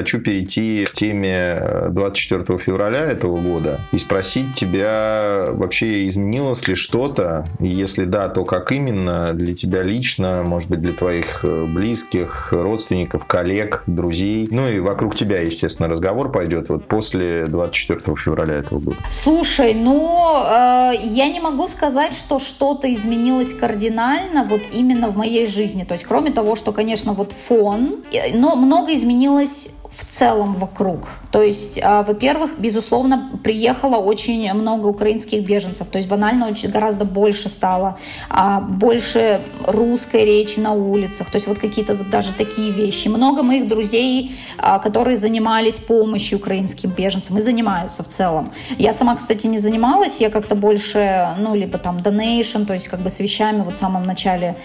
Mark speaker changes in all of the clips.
Speaker 1: хочу перейти к теме 24 февраля этого года и спросить тебя, вообще изменилось ли что-то? И если да, то как именно для тебя лично, может быть, для твоих близких, родственников, коллег, друзей? Ну и вокруг тебя, естественно, разговор пойдет вот после 24 февраля этого года.
Speaker 2: Слушай, ну, э, я не могу сказать, что что-то изменилось кардинально вот именно в моей жизни. То есть, кроме того, что, конечно, вот фон, но много изменилось в целом вокруг. То есть, а, во-первых, безусловно, приехало очень много украинских беженцев, то есть банально очень гораздо больше стало, а, больше русской речи на улицах, то есть вот какие-то даже такие вещи. Много моих друзей, а, которые занимались помощью украинским беженцам и занимаются в целом. Я сама, кстати, не занималась, я как-то больше, ну, либо там donation, то есть как бы с вещами вот в самом начале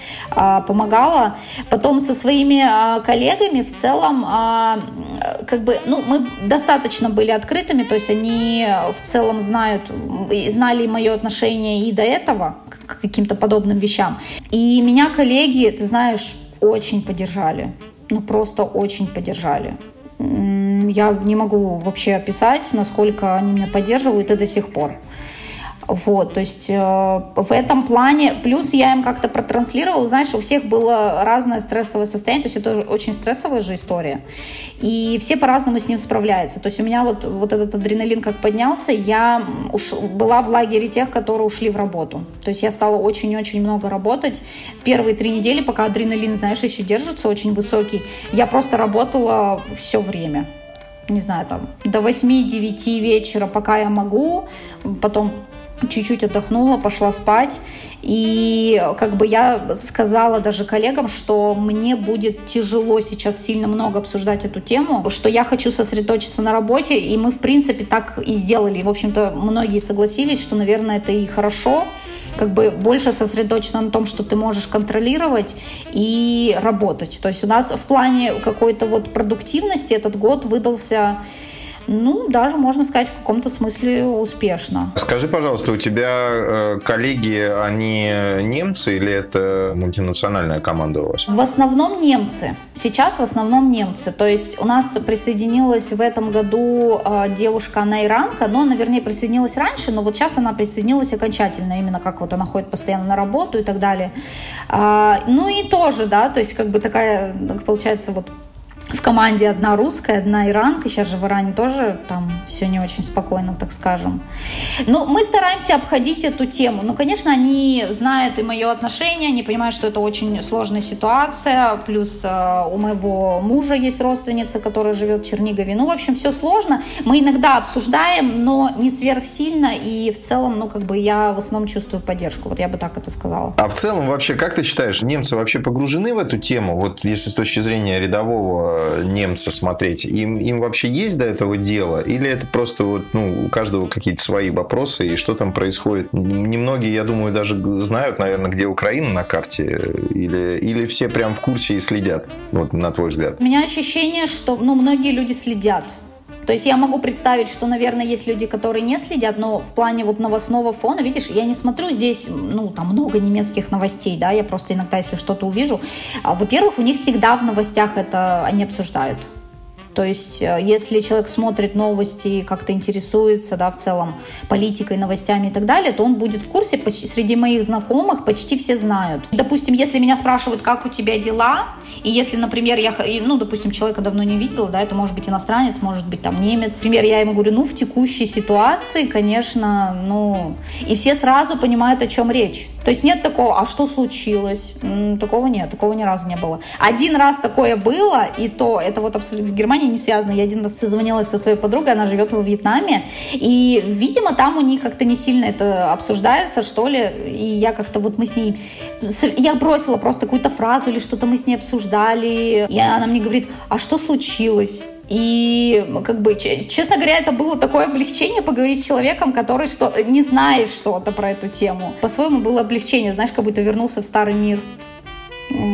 Speaker 2: помогала. Потом со своими коллегами в целом как бы, ну, мы достаточно были открытыми, то есть они в целом знают, знали мое отношение и до этого к каким-то подобным вещам. И меня коллеги, ты знаешь, очень поддержали. Ну, просто очень поддержали. Я не могу вообще описать, насколько они меня поддерживают и до сих пор. Вот, то есть э, в этом плане, плюс я им как-то протранслировала, знаешь, у всех было разное стрессовое состояние, то есть это очень стрессовая же история, и все по-разному с ним справляются. То есть у меня вот, вот этот адреналин как поднялся, я уж была в лагере тех, которые ушли в работу. То есть я стала очень-очень много работать. Первые три недели, пока адреналин, знаешь, еще держится очень высокий, я просто работала все время не знаю, там, до 8-9 вечера, пока я могу, потом чуть-чуть отдохнула, пошла спать. И как бы я сказала даже коллегам, что мне будет тяжело сейчас сильно много обсуждать эту тему, что я хочу сосредоточиться на работе, и мы, в принципе, так и сделали. В общем-то, многие согласились, что, наверное, это и хорошо, как бы больше сосредоточиться на том, что ты можешь контролировать и работать. То есть у нас в плане какой-то вот продуктивности этот год выдался ну, даже, можно сказать, в каком-то смысле успешно.
Speaker 1: Скажи, пожалуйста, у тебя э, коллеги, они немцы или это мультинациональная команда у вас?
Speaker 2: В основном немцы. Сейчас в основном немцы. То есть у нас присоединилась в этом году э, девушка, она иранка, но она, вернее, присоединилась раньше, но вот сейчас она присоединилась окончательно, именно как вот она ходит постоянно на работу и так далее. А, ну и тоже, да, то есть как бы такая, получается, вот в команде одна русская, одна иранка. Сейчас же в Иране тоже там все не очень спокойно, так скажем. Но мы стараемся обходить эту тему. Ну, конечно, они знают и мое отношение, они понимают, что это очень сложная ситуация. Плюс э, у моего мужа есть родственница, которая живет в Чернигове. Ну, в общем, все сложно. Мы иногда обсуждаем, но не сверхсильно. И в целом, ну, как бы я в основном чувствую поддержку. Вот я бы так это сказала.
Speaker 1: А в целом вообще, как ты считаешь, немцы вообще погружены в эту тему? Вот если с точки зрения рядового немца смотреть, им, им вообще есть до этого дело? Или это просто вот, ну, у каждого какие-то свои вопросы, и что там происходит? Немногие, я думаю, даже знают, наверное, где Украина на карте, или, или все прям в курсе и следят, вот на твой взгляд?
Speaker 2: У меня ощущение, что, ну, многие люди следят. То есть я могу представить, что, наверное, есть люди, которые не следят, но в плане вот новостного фона, видишь, я не смотрю здесь, ну, там много немецких новостей, да, я просто иногда, если что-то увижу, а, во-первых, у них всегда в новостях это они обсуждают. То есть, э, если человек смотрит новости, как-то интересуется, да, в целом политикой, новостями и так далее, то он будет в курсе. Почти, среди моих знакомых почти все знают. Допустим, если меня спрашивают, как у тебя дела, и если, например, я, ну, допустим, человека давно не видела, да, это может быть иностранец, может быть там немец. Например, я ему говорю, ну, в текущей ситуации, конечно, ну, и все сразу понимают, о чем речь. То есть нет такого, а что случилось? Такого нет, такого ни разу не было. Один раз такое было, и то, это вот абсолютно с Германией не связано. Я один раз созвонилась со своей подругой, она живет во Вьетнаме, и, видимо, там у них как-то не сильно это обсуждается, что ли, и я как-то вот мы с ней, я бросила просто какую-то фразу или что-то мы с ней обсуждали, и она мне говорит, а что случилось? И, как бы, честно говоря, это было такое облегчение поговорить с человеком, который что не знает что-то про эту тему. По-своему было облегчение, знаешь, как будто вернулся в старый мир.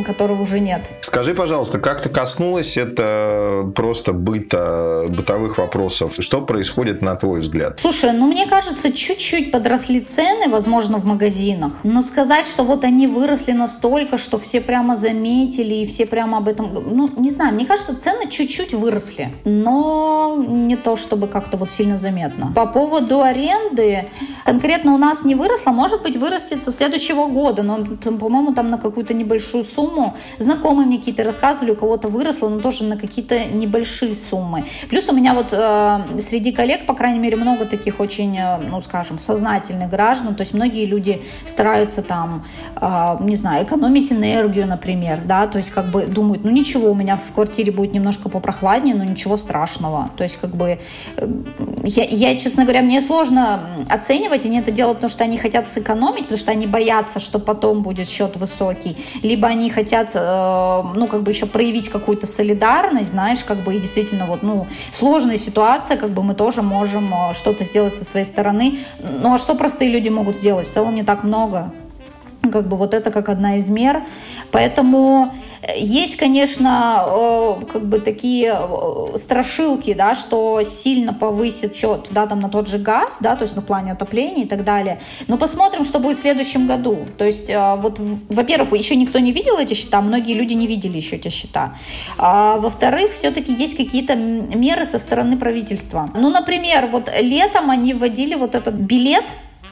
Speaker 2: Которого уже нет.
Speaker 1: Скажи, пожалуйста, как ты коснулась это просто быта, бытовых вопросов? Что происходит на твой взгляд?
Speaker 2: Слушай, ну мне кажется, чуть-чуть подросли цены, возможно, в магазинах. Но сказать, что вот они выросли настолько, что все прямо заметили и все прямо об этом... Ну, не знаю, мне кажется, цены чуть-чуть выросли. Но не то, чтобы как-то вот сильно заметно. По поводу аренды, конкретно у нас не выросло, может быть, вырастет со следующего года. Но, по-моему, там на какую-то небольшую сумму. Знакомые мне какие-то рассказывали, у кого-то выросло, но тоже на какие-то небольшие суммы. Плюс у меня вот э, среди коллег, по крайней мере, много таких очень, э, ну, скажем, сознательных граждан. То есть многие люди стараются там, э, не знаю, экономить энергию, например, да, то есть как бы думают, ну ничего, у меня в квартире будет немножко попрохладнее, но ничего страшного. То есть как бы э, я, я, честно говоря, мне сложно оценивать, они это делают, потому что они хотят сэкономить, потому что они боятся, что потом будет счет высокий, либо они хотят, э, ну, как бы еще проявить какую-то солидарность, знаешь, как бы и действительно вот, ну, сложная ситуация, как бы мы тоже можем э, что-то сделать со своей стороны. Ну, а что простые люди могут сделать? В целом не так много как бы вот это как одна из мер. Поэтому есть, конечно, э, как бы такие э, страшилки, да, что сильно повысит счет, да, там на тот же газ, да, то есть ну, в плане отопления и так далее. Но посмотрим, что будет в следующем году. То есть вот, во-первых, еще никто не видел эти счета, многие люди не видели еще эти счета. А, во-вторых, все-таки есть какие-то меры со стороны правительства. Ну, например, вот летом они вводили вот этот билет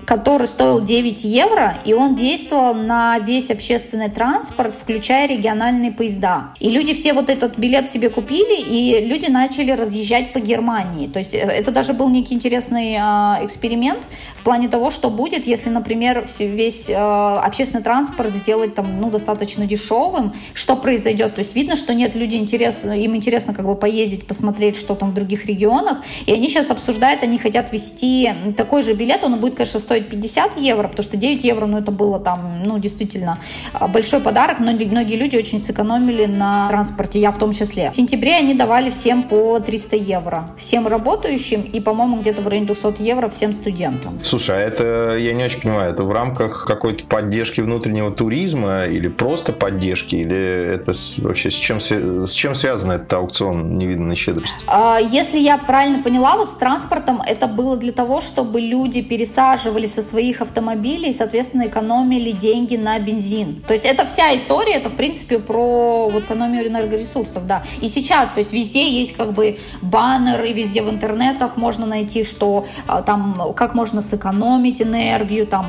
Speaker 2: который стоил 9 евро, и он действовал на весь общественный транспорт, включая региональные поезда. И люди все вот этот билет себе купили, и люди начали разъезжать по Германии. То есть э, это даже был некий интересный э, эксперимент в плане того, что будет, если, например, весь э, общественный транспорт сделать там, ну, достаточно дешевым, что произойдет. То есть видно, что нет, люди интересно, им интересно как бы поездить, посмотреть, что там в других регионах, и они сейчас обсуждают, они хотят вести такой же билет, он будет, конечно, стоить 50 евро, потому что 9 евро, ну, это было там, ну, действительно а, большой подарок, но многие люди очень сэкономили на транспорте, я в том числе. В сентябре они давали всем по 300 евро, всем работающим и, по-моему, где-то в районе 200 евро всем студентам.
Speaker 1: Слушай, а это, я не очень понимаю, это в рамках какой-то поддержки внутреннего туризма или просто поддержки, или это вообще с чем, с чем связан этот аукцион невиданной щедрости?
Speaker 2: А, если я правильно поняла, вот с транспортом это было для того, чтобы люди пересаживали выкидывали со своих автомобилей соответственно, экономили деньги на бензин. То есть это вся история, это, в принципе, про вот экономию энергоресурсов, да. И сейчас, то есть везде есть как бы баннеры, везде в интернетах можно найти, что а, там, как можно сэкономить энергию, там,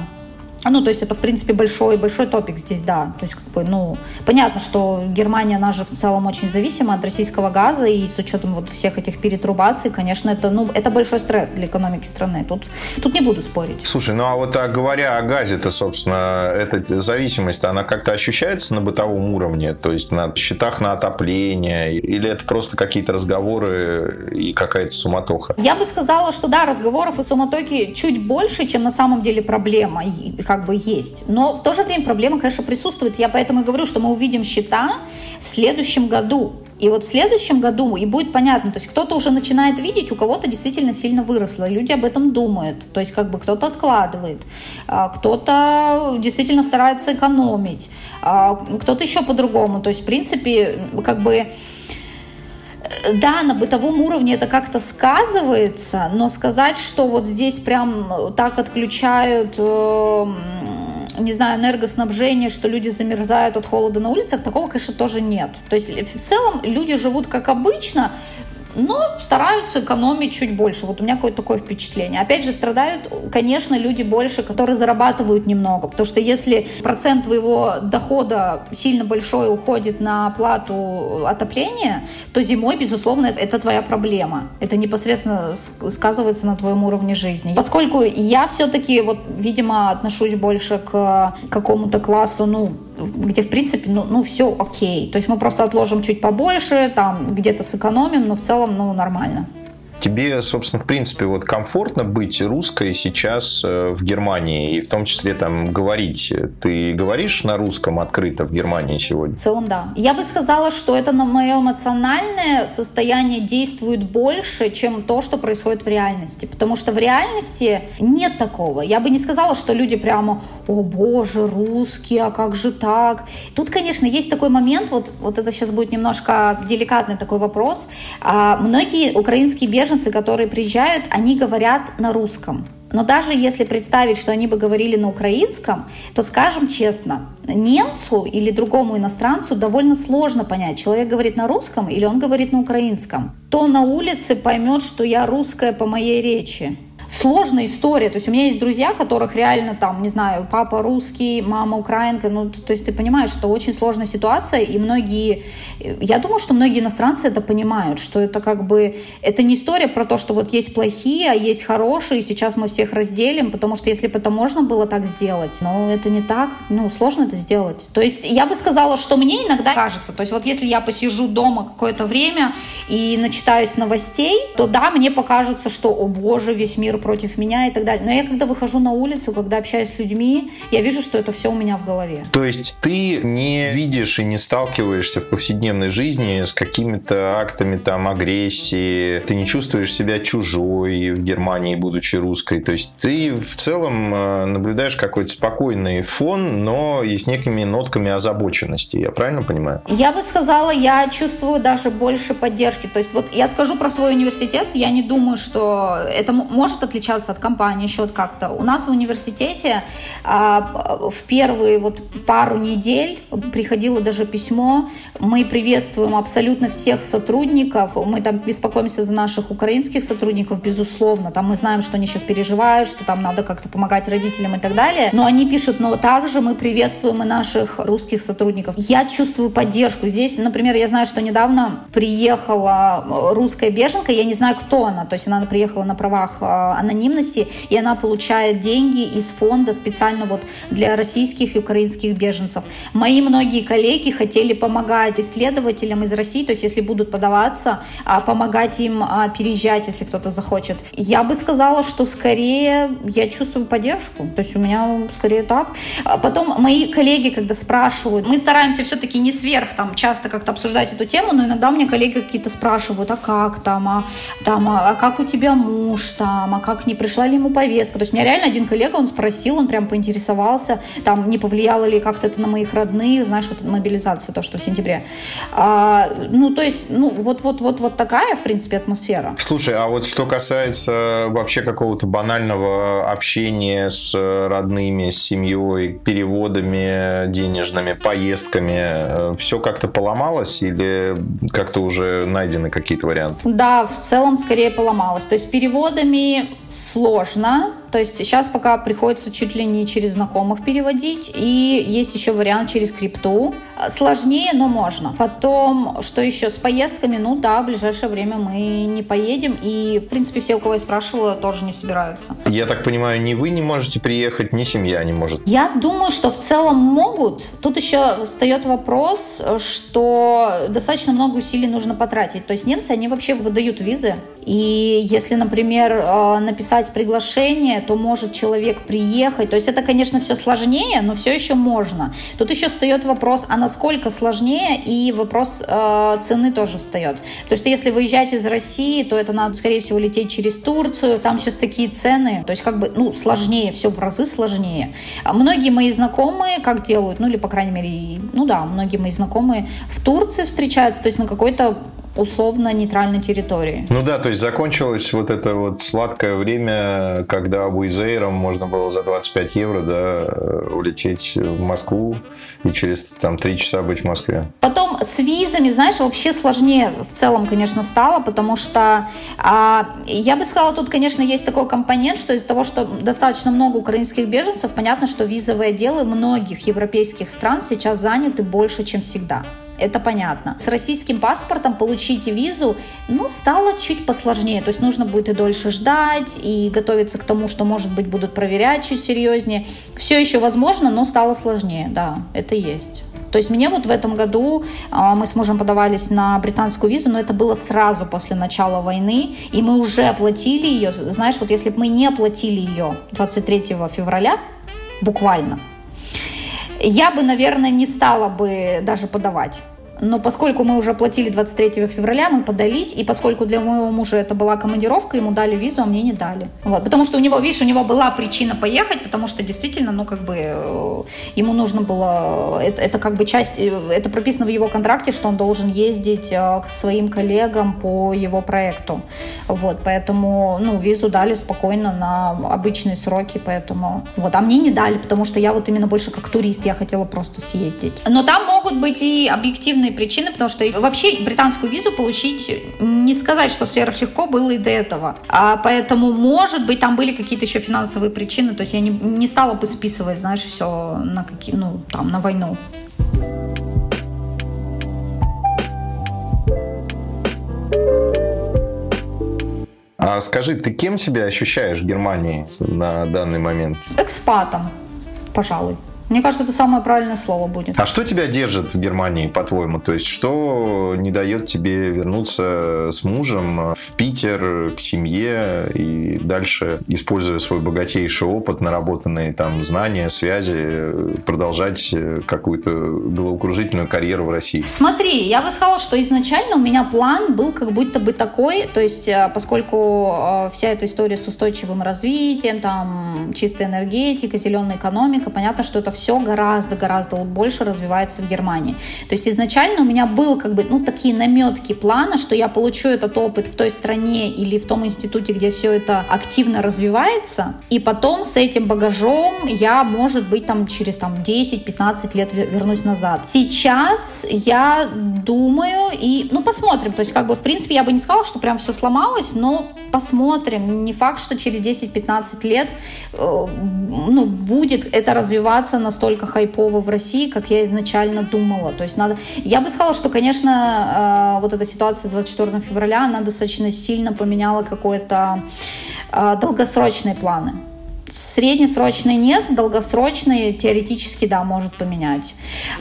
Speaker 2: ну, то есть это, в принципе, большой, большой топик здесь, да. То есть, как бы, ну, понятно, что Германия, она же в целом очень зависима от российского газа, и с учетом вот всех этих перетрубаций, конечно, это, ну, это большой стресс для экономики страны. Тут, тут не буду спорить.
Speaker 1: Слушай, ну, а вот а, говоря о газе-то, собственно, эта зависимость, она как-то ощущается на бытовом уровне? То есть на счетах на отопление? Или это просто какие-то разговоры и какая-то суматоха?
Speaker 2: Я бы сказала, что да, разговоров и суматохи чуть больше, чем на самом деле проблема как бы есть. Но в то же время проблема, конечно, присутствует. Я поэтому и говорю, что мы увидим счета в следующем году. И вот в следующем году и будет понятно, то есть кто-то уже начинает видеть, у кого-то действительно сильно выросло, люди об этом думают, то есть как бы кто-то откладывает, а, кто-то действительно старается экономить, а, кто-то еще по-другому, то есть в принципе как бы да, на бытовом уровне это как-то сказывается, но сказать, что вот здесь прям так отключают э, не знаю, энергоснабжение, что люди замерзают от холода на улицах, такого, конечно, тоже нет. То есть в целом люди живут как обычно, но стараются экономить чуть больше. Вот у меня какое-то такое впечатление. Опять же, страдают, конечно, люди больше, которые зарабатывают немного, потому что если процент твоего дохода сильно большой уходит на оплату отопления, то зимой, безусловно, это твоя проблема. Это непосредственно сказывается на твоем уровне жизни. Поскольку я все-таки, вот, видимо, отношусь больше к какому-то классу, ну, где, в принципе, ну, ну, все окей. То есть мы просто отложим чуть побольше, там, где-то сэкономим, но в целом, ну, нормально.
Speaker 1: Тебе, собственно, в принципе, вот комфортно быть русской сейчас э, в Германии и в том числе там говорить. Ты говоришь на русском открыто в Германии сегодня?
Speaker 2: В целом, да. Я бы сказала, что это на мое эмоциональное состояние действует больше, чем то, что происходит в реальности. Потому что в реальности нет такого. Я бы не сказала, что люди прямо, о боже, русские, а как же так? Тут, конечно, есть такой момент, вот, вот это сейчас будет немножко деликатный такой вопрос. А, многие украинские беженцы, которые приезжают, они говорят на русском. Но даже если представить, что они бы говорили на украинском, то скажем честно, немцу или другому иностранцу довольно сложно понять, человек говорит на русском или он говорит на украинском. То на улице поймет, что я русская по моей речи сложная история. То есть у меня есть друзья, которых реально там, не знаю, папа русский, мама украинка. Ну, то есть ты понимаешь, это очень сложная ситуация, и многие, я думаю, что многие иностранцы это понимают, что это как бы, это не история про то, что вот есть плохие, а есть хорошие, и сейчас мы всех разделим, потому что если бы это можно было так сделать, но это не так, ну, сложно это сделать. То есть я бы сказала, что мне иногда кажется, то есть вот если я посижу дома какое-то время и начитаюсь новостей, то да, мне покажется, что, о боже, весь мир против меня и так далее. Но я когда выхожу на улицу, когда общаюсь с людьми, я вижу, что это все у меня в голове.
Speaker 1: То есть ты не видишь и не сталкиваешься в повседневной жизни с какими-то актами там агрессии, ты не чувствуешь себя чужой в Германии, будучи русской. То есть ты в целом э, наблюдаешь какой-то спокойный фон, но и с некими нотками озабоченности. Я правильно понимаю?
Speaker 2: Я бы сказала, я чувствую даже больше поддержки. То есть вот я скажу про свой университет, я не думаю, что это может отличаться от компании еще как-то. У нас в университете а, в первые вот пару недель приходило даже письмо. Мы приветствуем абсолютно всех сотрудников. Мы там беспокоимся за наших украинских сотрудников, безусловно. Там мы знаем, что они сейчас переживают, что там надо как-то помогать родителям и так далее. Но они пишут, но также мы приветствуем и наших русских сотрудников. Я чувствую поддержку. Здесь, например, я знаю, что недавно приехала русская беженка, я не знаю, кто она. То есть она приехала на правах а, анонимности, и она получает деньги из фонда специально вот для российских и украинских беженцев. Мои многие коллеги хотели помогать исследователям из России, то есть если будут подаваться, а, помогать им а, переезжать, если кто-то захочет. Я бы сказала, что скорее я чувствую поддержку, то есть у меня скорее так. А потом мои коллеги, когда спрашивают, мы стараемся все-таки не сверх там часто как-то обсуждать эту тему, но иногда мне коллеги какие-то спрашивают, а как там, а, там, а как у тебя муж там, а как не пришла ли ему повестка. То есть у меня реально один коллега, он спросил, он прям поинтересовался, там, не повлияло ли как-то это на моих родных, знаешь, вот мобилизация, то, что в сентябре. А, ну, то есть, ну, вот-вот-вот вот такая, в принципе, атмосфера.
Speaker 1: Слушай, а вот что касается вообще какого-то банального общения с родными, с семьей, переводами денежными, поездками, э, все как-то поломалось или как-то уже найдены какие-то варианты?
Speaker 2: Да, в целом скорее поломалось. То есть переводами сложно, то есть сейчас пока приходится чуть ли не через знакомых переводить. И есть еще вариант через крипту. Сложнее, но можно. Потом, что еще с поездками? Ну да, в ближайшее время мы не поедем. И, в принципе, все, у кого я спрашивала, тоже не собираются.
Speaker 1: Я так понимаю, ни вы не можете приехать, ни семья не может.
Speaker 2: Я думаю, что в целом могут. Тут еще встает вопрос, что достаточно много усилий нужно потратить. То есть немцы, они вообще выдают визы. И если, например, э, написать приглашение, то может человек приехать. То есть это, конечно, все сложнее, но все еще можно. Тут еще встает вопрос, а насколько сложнее, и вопрос э, цены тоже встает. Потому что если выезжать из России, то это надо, скорее всего, лететь через Турцию. Там сейчас такие цены, то есть как бы, ну, сложнее, все в разы сложнее. Многие мои знакомые как делают, ну или, по крайней мере, ну да, многие мои знакомые в Турции встречаются, то есть на какой-то условно нейтральной территории.
Speaker 1: Ну да, то есть закончилось вот это вот сладкое время, когда Буизейром можно было за 25 евро да, улететь в Москву и через там 3 часа быть в Москве.
Speaker 2: Потом с визами, знаешь, вообще сложнее в целом, конечно, стало, потому что а, я бы сказала, тут, конечно, есть такой компонент, что из-за того, что достаточно много украинских беженцев, понятно, что визовые отделы многих европейских стран сейчас заняты больше, чем всегда это понятно. С российским паспортом получить визу, ну, стало чуть посложнее. То есть нужно будет и дольше ждать, и готовиться к тому, что, может быть, будут проверять чуть серьезнее. Все еще возможно, но стало сложнее, да, это есть. То есть мне вот в этом году а, мы с мужем подавались на британскую визу, но это было сразу после начала войны, и мы уже оплатили ее. Знаешь, вот если бы мы не оплатили ее 23 февраля, буквально, я бы, наверное, не стала бы даже подавать. Но поскольку мы уже оплатили 23 февраля, мы подались, и поскольку для моего мужа это была командировка, ему дали визу, а мне не дали. Вот. Потому что у него, видишь, у него была причина поехать, потому что действительно, ну, как бы, э, ему нужно было, это, это как бы часть, э, это прописано в его контракте, что он должен ездить э, к своим коллегам по его проекту. Вот, поэтому, ну, визу дали спокойно на обычные сроки, поэтому, вот, а мне не дали, потому что я вот именно больше как турист, я хотела просто съездить. Но там могут быть и объективные объективные причины, потому что вообще британскую визу получить, не сказать, что сверхлегко было и до этого. А поэтому, может быть, там были какие-то еще финансовые причины, то есть я не, не стала бы списывать, знаешь, все на какие, ну, там, на войну.
Speaker 1: А скажи, ты кем себя ощущаешь в Германии на данный момент?
Speaker 2: Экспатом, пожалуй. Мне кажется, это самое правильное слово будет.
Speaker 1: А что тебя держит в Германии, по-твоему? То есть, что не дает тебе вернуться с мужем в Питер, к семье и дальше, используя свой богатейший опыт, наработанные там знания, связи, продолжать какую-то головокружительную карьеру в России?
Speaker 2: Смотри, я бы сказала, что изначально у меня план был как будто бы такой, то есть, э, поскольку э, вся эта история с устойчивым развитием, там, чистая энергетика, зеленая экономика, понятно, что это все гораздо-гораздо больше развивается в Германии. То есть изначально у меня был как бы, ну, такие наметки плана, что я получу этот опыт в той стране или в том институте, где все это активно развивается, и потом с этим багажом я, может быть, там через там 10-15 лет вернусь назад. Сейчас я думаю и, ну, посмотрим. То есть, как бы, в принципе, я бы не сказала, что прям все сломалось, но посмотрим. Не факт, что через 10-15 лет, э, ну, будет это развиваться на настолько хайпово в России, как я изначально думала. То есть надо... Я бы сказала, что, конечно, э, вот эта ситуация с 24 февраля, она достаточно сильно поменяла какое-то э, долгосрочные планы. Среднесрочный нет, долгосрочный теоретически, да, может поменять.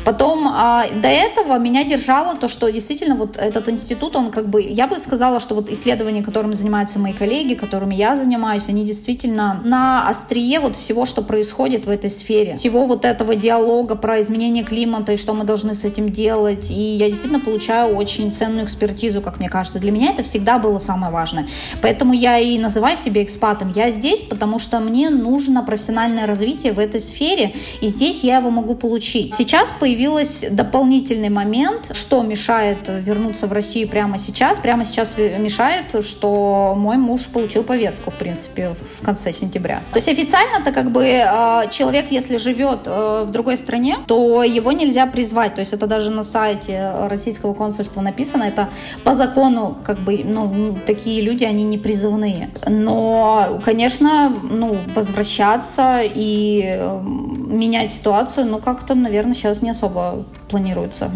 Speaker 2: Потом а, до этого меня держало то, что действительно вот этот институт, он как бы, я бы сказала, что вот исследования, которыми занимаются мои коллеги, которыми я занимаюсь, они действительно на острие вот всего, что происходит в этой сфере. Всего вот этого диалога про изменение климата и что мы должны с этим делать. И я действительно получаю очень ценную экспертизу, как мне кажется. Для меня это всегда было самое важное. Поэтому я и называю себя экспатом. Я здесь, потому что мне нужно профессиональное развитие в этой сфере, и здесь я его могу получить. Сейчас появился дополнительный момент, что мешает вернуться в Россию прямо сейчас. Прямо сейчас мешает, что мой муж получил повестку, в принципе, в конце сентября. То есть официально-то как бы а, человек, если живет э, в другой стране, то его нельзя призвать. То есть это даже на сайте российского консульства написано, это по закону как бы, ну, такие люди, они не призывные. Но, конечно, ну, возвращаться и эм, менять ситуацию, ну, как-то, наверное, сейчас не особо планируется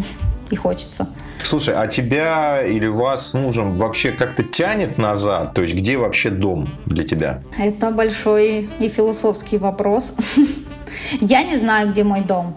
Speaker 2: и хочется.
Speaker 1: Слушай, а тебя или вас с мужем вообще как-то тянет назад? То есть где вообще дом для тебя?
Speaker 2: Это большой и философский вопрос. Я не знаю, где мой дом.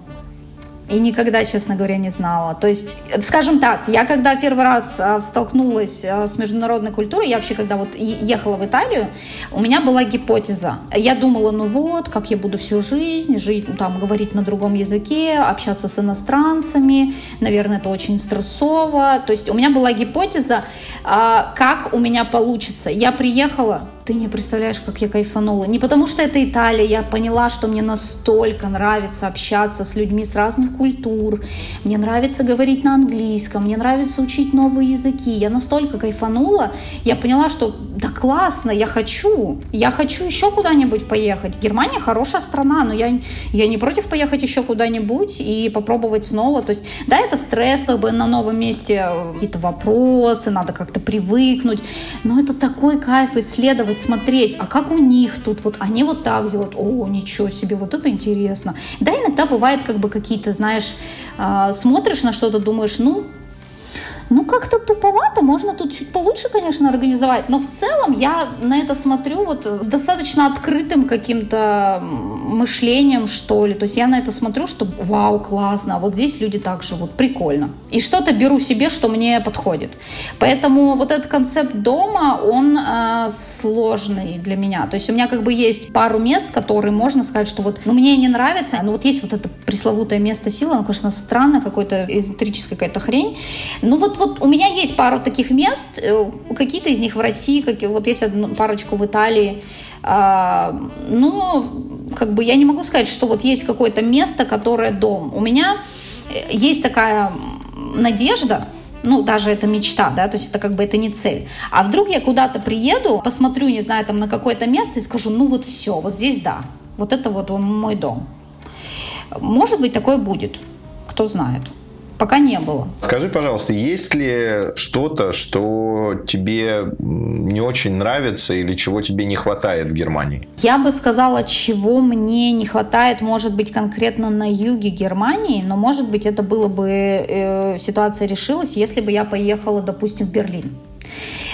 Speaker 2: И никогда, честно говоря, не знала. То есть, скажем так, я когда первый раз а, столкнулась а, с международной культурой, я вообще когда вот ехала в Италию, у меня была гипотеза. Я думала, ну вот, как я буду всю жизнь жить, там, говорить на другом языке, общаться с иностранцами, наверное, это очень стрессово. То есть у меня была гипотеза, а, как у меня получится. Я приехала, ты не представляешь, как я кайфанула. Не потому что это Италия, я поняла, что мне настолько нравится общаться с людьми с разных культур, мне нравится говорить на английском, мне нравится учить новые языки. Я настолько кайфанула, я поняла, что да классно, я хочу, я хочу еще куда-нибудь поехать. Германия хорошая страна, но я, я не против поехать еще куда-нибудь и попробовать снова. То есть, да, это стресс, как бы на новом месте какие-то вопросы, надо как-то привыкнуть, но это такой кайф исследовать смотреть, а как у них тут, вот они вот так делают, о, ничего себе, вот это интересно. Да, иногда бывает как бы какие-то, знаешь, э, смотришь на что-то, думаешь, ну, Ну, как-то туповато, можно тут чуть получше, конечно, организовать, но в целом я на это смотрю вот с достаточно открытым каким-то мышлением, что ли. То есть я на это смотрю, что вау, классно, а вот здесь люди так живут, прикольно. И что-то беру себе, что мне подходит. Поэтому вот этот концепт дома, он э, сложный для меня. То есть у меня как бы есть пару мест, которые можно сказать, что вот, ну, мне не нравится, но вот есть вот это пресловутое место силы, оно, конечно, странно, какой-то эзотерическая какая-то хрень. Ну вот, вот у меня есть пару таких мест, э, какие-то из них в России, как, вот есть одну парочку в Италии, а, ну, как бы я не могу сказать, что вот есть какое-то место, которое дом. У меня э, есть такая надежда, ну, даже это мечта, да, то есть это как бы это не цель. А вдруг я куда-то приеду, посмотрю, не знаю, там на какое-то место и скажу, ну вот все, вот здесь да, вот это вот мой дом. Может быть, такое будет, кто знает. Пока не было.
Speaker 1: Скажи, пожалуйста, есть ли что-то, что тебе не очень нравится или чего тебе не хватает в Германии?
Speaker 2: Я бы сказала, чего мне не хватает, может быть, конкретно на юге Германии, но, может быть, это было бы, э, ситуация решилась, если бы я поехала, допустим, в Берлин.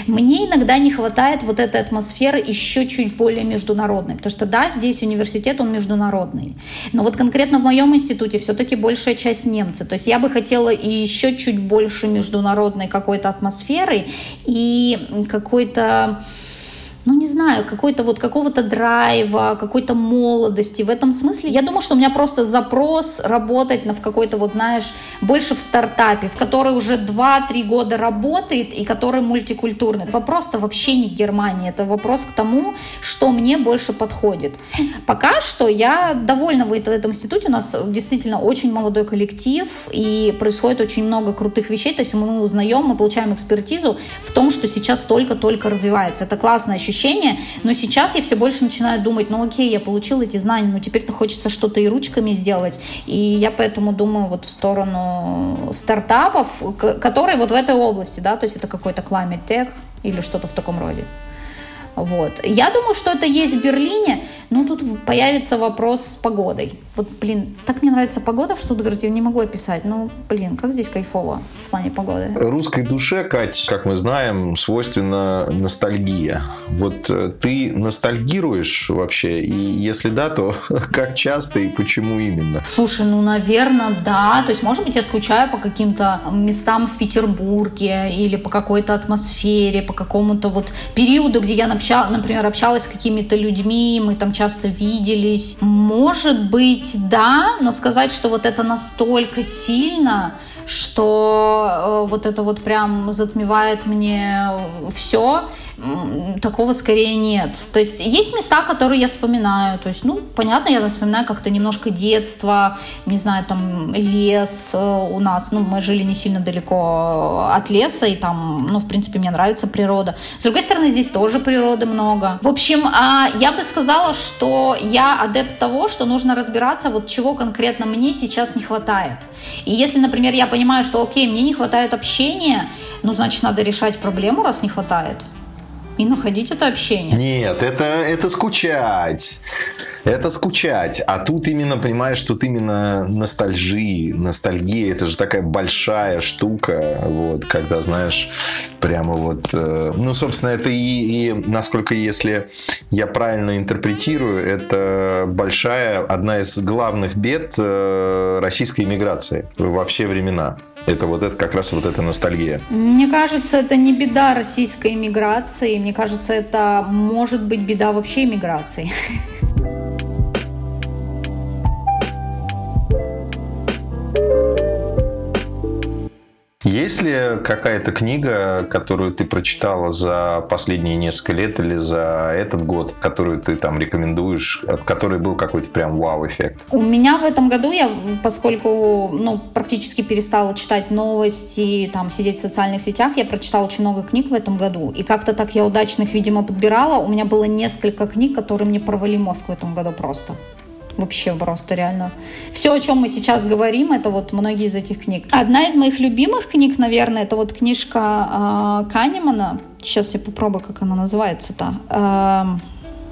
Speaker 2: Мне иногда не хватает вот этой атмосферы еще чуть более международной, потому что да, здесь университет, он международный, но вот конкретно в моем институте все-таки большая часть немцы, то есть я бы хотела еще чуть больше международной какой-то атмосферы и какой-то знаю, какой-то вот какого-то драйва, какой-то молодости. В этом смысле я думаю, что у меня просто запрос работать на, в какой-то вот, знаешь, больше в стартапе, в который уже 2-3 года работает и который мультикультурный. Вопрос-то вообще не к Германии, это вопрос к тому, что мне больше подходит. Пока что я довольна в этом институте, у нас действительно очень молодой коллектив и происходит очень много крутых вещей, то есть мы узнаем, мы получаем экспертизу в том, что сейчас только-только развивается. Это классное ощущение ощущение, но сейчас я все больше начинаю думать, ну окей, я получил эти знания, но теперь-то хочется что-то и ручками сделать, и я поэтому думаю вот в сторону стартапов, которые вот в этой области, да, то есть это какой-то climate tech или что-то в таком роде. Вот. Я думаю, что это есть в Берлине, но тут появится вопрос с погодой. Вот, блин, так мне нравится погода в Штутгарте, не могу описать. Ну, блин, как здесь кайфово в плане погоды.
Speaker 1: Русской душе, Кать, как мы знаем, свойственна ностальгия. Вот э, ты ностальгируешь вообще? И если да, то как часто и почему именно?
Speaker 2: Слушай, ну, наверное, да. То есть, может быть, я скучаю по каким-то местам в Петербурге или по какой-то атмосфере, по какому-то вот периоду, где я, например, общалась с какими-то людьми, мы там часто виделись. Может быть, да, но сказать, что вот это настолько сильно, что э, вот это вот прям затмевает мне все, такого скорее нет. То есть есть места, которые я вспоминаю. То есть, ну, понятно, я вспоминаю как-то немножко детство, не знаю, там лес э, у нас. Ну, мы жили не сильно далеко от леса, и там, ну, в принципе, мне нравится природа. С другой стороны, здесь тоже природы много. В общем, а, я бы сказала, что я адепт того, что нужно разбираться, вот чего конкретно мне сейчас не хватает. И если, например, я понимаю, что, окей, мне не хватает общения, ну, значит, надо решать проблему, раз не хватает и находить это общение.
Speaker 1: Нет, это, это скучать. Это скучать. А тут именно, понимаешь, тут именно ностальжи, ностальгия. Это же такая большая штука. Вот, когда, знаешь, прямо вот... Э, ну, собственно, это и, и, насколько, если я правильно интерпретирую, это большая, одна из главных бед э, российской иммиграции во все времена. Это вот это как раз вот эта ностальгия.
Speaker 2: Мне кажется, это не беда российской иммиграции. Мне кажется, это может быть беда вообще иммиграции.
Speaker 1: Есть ли какая-то книга, которую ты прочитала за последние несколько лет или за этот год, которую ты там рекомендуешь, от которой был какой-то прям вау-эффект?
Speaker 2: У меня в этом году, я, поскольку ну, практически перестала читать новости, там, сидеть в социальных сетях, я прочитала очень много книг в этом году. И как-то так я удачных, видимо, подбирала. У меня было несколько книг, которые мне провали мозг в этом году просто. Вообще просто реально. Все, о чем мы сейчас говорим, это вот многие из этих книг. Одна из моих любимых книг, наверное, это вот книжка э, Канемана. Сейчас я попробую, как она называется-то. Э,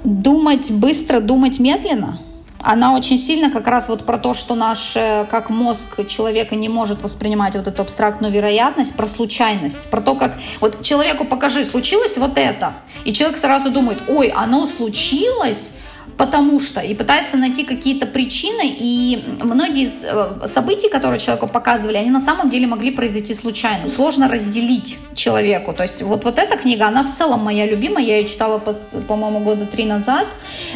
Speaker 2: «Думать быстро, думать медленно». Она очень сильно как раз вот про то, что наш, э, как мозг человека не может воспринимать вот эту абстрактную вероятность, про случайность, про то, как вот человеку покажи, случилось вот это, и человек сразу думает, ой, оно случилось, потому что, и пытается найти какие-то причины, и многие из э, событий, которые человеку показывали, они на самом деле могли произойти случайно. Сложно разделить человеку. То есть вот, вот эта книга, она в целом моя любимая, я ее читала, по-моему, года три назад,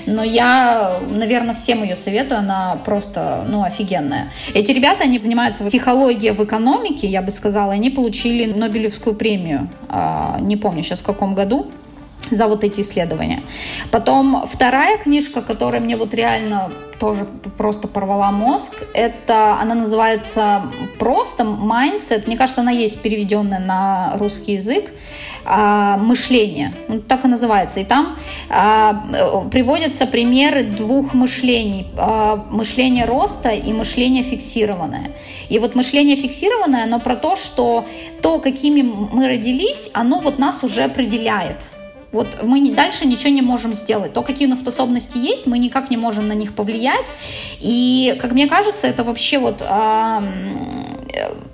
Speaker 2: но я, наверное, всем ее советую, она просто, ну, офигенная. Эти ребята, они занимаются психологией в экономике, я бы сказала, они получили Нобелевскую премию, а, не помню сейчас в каком году, за вот эти исследования. Потом вторая книжка, которая мне вот реально тоже просто порвала мозг, это она называется просто Mindset. Мне кажется, она есть переведенная на русский язык. А, мышление. Ну, так и называется. И там а, приводятся примеры двух мышлений. А, мышление роста и мышление фиксированное. И вот мышление фиксированное, оно про то, что то, какими мы родились, оно вот нас уже определяет. Вот мы дальше ничего не можем сделать. То, какие у нас способности есть, мы никак не можем на них повлиять. И, как мне кажется, это вообще вот э,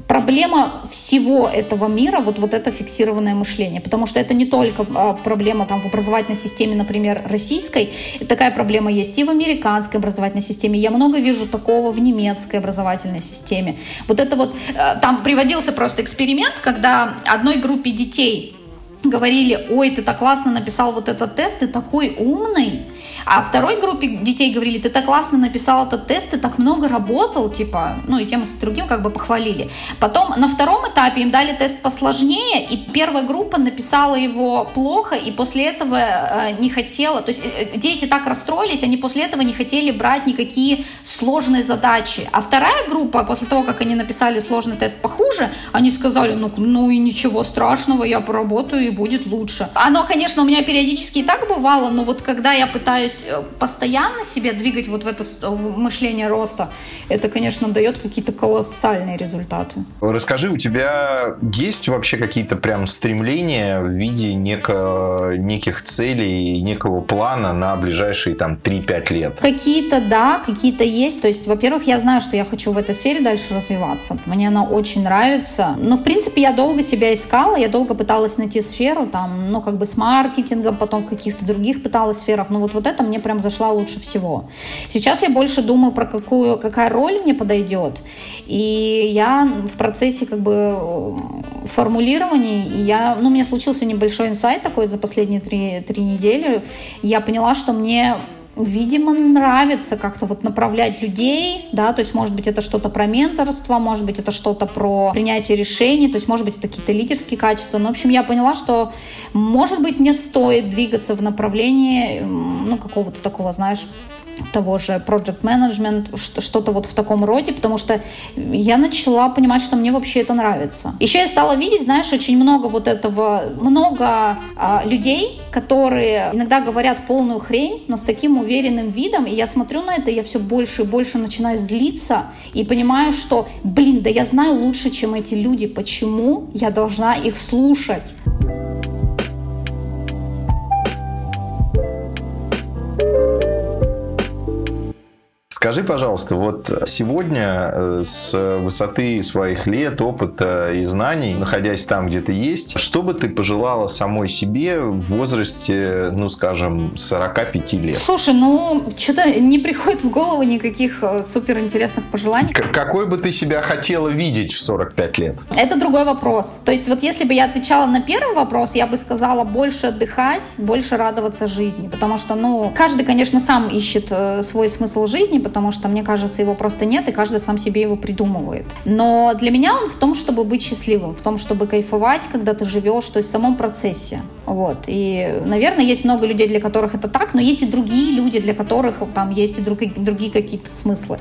Speaker 2: проблема всего этого мира, вот, вот это фиксированное мышление. Потому что это не только э, проблема там, в образовательной системе, например, российской. Такая проблема есть и в американской образовательной системе. Я много вижу такого в немецкой образовательной системе. Вот это вот, э, там приводился просто эксперимент, когда одной группе детей говорили, ой, ты так классно написал вот этот тест, ты такой умный. А второй группе детей говорили, ты так классно написал этот тест, ты так много работал, типа, ну и тем с другим как бы похвалили. Потом на втором этапе им дали тест посложнее, и первая группа написала его плохо, и после этого э, не хотела, то есть э, дети так расстроились, они после этого не хотели брать никакие сложные задачи. А вторая группа, после того, как они написали сложный тест похуже, они сказали, ну, ну и ничего страшного, я поработаю будет лучше. Оно, конечно, у меня периодически и так бывало, но вот когда я пытаюсь э, постоянно себя двигать вот в это мышление роста, это, конечно, дает какие-то колоссальные результаты.
Speaker 1: Расскажи, у тебя есть вообще какие-то прям стремления в виде неко, неких целей, некого плана на ближайшие там 3-5 лет?
Speaker 2: Какие-то да, какие-то есть. То есть, во-первых, я знаю, что я хочу в этой сфере дальше развиваться. Мне она очень нравится. Но, в принципе, я долго себя искала, я долго пыталась найти сферу, сферу, там, ну, как бы с маркетингом, потом в каких-то других пыталась сферах, но вот, вот это мне прям зашла лучше всего. Сейчас я больше думаю про какую, какая роль мне подойдет, и я в процессе как бы формулирования, и я, ну, у меня случился небольшой инсайт такой за последние три, три недели, я поняла, что мне видимо, нравится как-то вот направлять людей, да, то есть, может быть, это что-то про менторство, может быть, это что-то про принятие решений, то есть, может быть, это какие-то лидерские качества. Но, в общем, я поняла, что, может быть, мне стоит двигаться в направлении, ну, какого-то такого, знаешь, того же project management, что-то вот в таком роде, потому что я начала понимать, что мне вообще это нравится. Еще я стала видеть, знаешь, очень много вот этого, много а, людей, которые иногда говорят полную хрень, но с таким уверенным видом, и я смотрю на это, я все больше и больше начинаю злиться и понимаю, что, блин, да я знаю лучше, чем эти люди, почему я должна их слушать.
Speaker 1: Скажи, пожалуйста, вот сегодня э, с высоты своих лет, опыта и знаний, находясь там, где ты есть, что бы ты пожелала самой себе в возрасте, ну, скажем, 45 лет?
Speaker 2: Слушай, ну, что-то не приходит в голову никаких э, суперинтересных пожеланий.
Speaker 1: К какой бы ты себя хотела видеть в 45 лет?
Speaker 2: Это другой вопрос. То есть вот если бы я отвечала на первый вопрос, я бы сказала больше отдыхать, больше радоваться жизни. Потому что, ну, каждый, конечно, сам ищет э, свой смысл жизни, потому что, мне кажется, его просто нет, и каждый сам себе его придумывает. Но для меня он в том, чтобы быть счастливым, в том, чтобы кайфовать, когда ты живешь, то есть в самом процессе. Вот. И, наверное, есть много людей, для которых это так, но есть и другие люди, для которых там есть и другие, другие какие-то смыслы.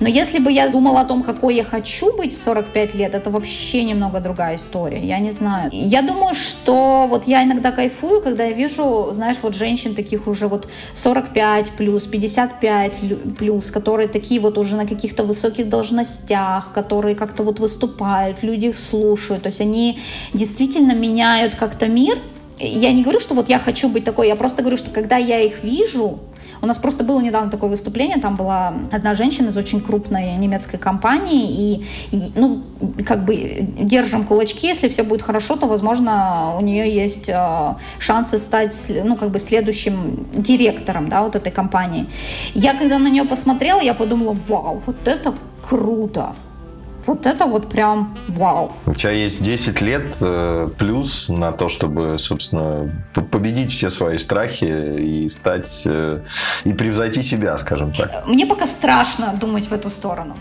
Speaker 2: Но если бы я думала о том, какой я хочу быть в 45 лет, это вообще немного другая история. Я не знаю. Я думаю, что вот я иногда кайфую, когда я вижу, знаешь, вот женщин таких уже вот 45 плюс, 55 плюс, плюс, которые такие вот уже на каких-то высоких должностях, которые как-то вот выступают, люди их слушают, то есть они действительно меняют как-то мир. Я не говорю, что вот я хочу быть такой, я просто говорю, что когда я их вижу, У нас просто было недавно такое выступление, там была одна женщина из очень крупной немецкой компании, и, и ну, как бы держим кулачки, если все будет хорошо, то, возможно, у нее есть э, шансы стать, ну, как бы следующим директором, да, вот этой компании. Я, когда на нее посмотрела, я подумала, вау, вот это круто. Вот это вот прям вау.
Speaker 1: У тебя есть 10 лет э, плюс на то, чтобы, собственно, победить все свои страхи и стать, э, и превзойти себя, скажем так.
Speaker 2: Мне пока страшно думать в эту сторону.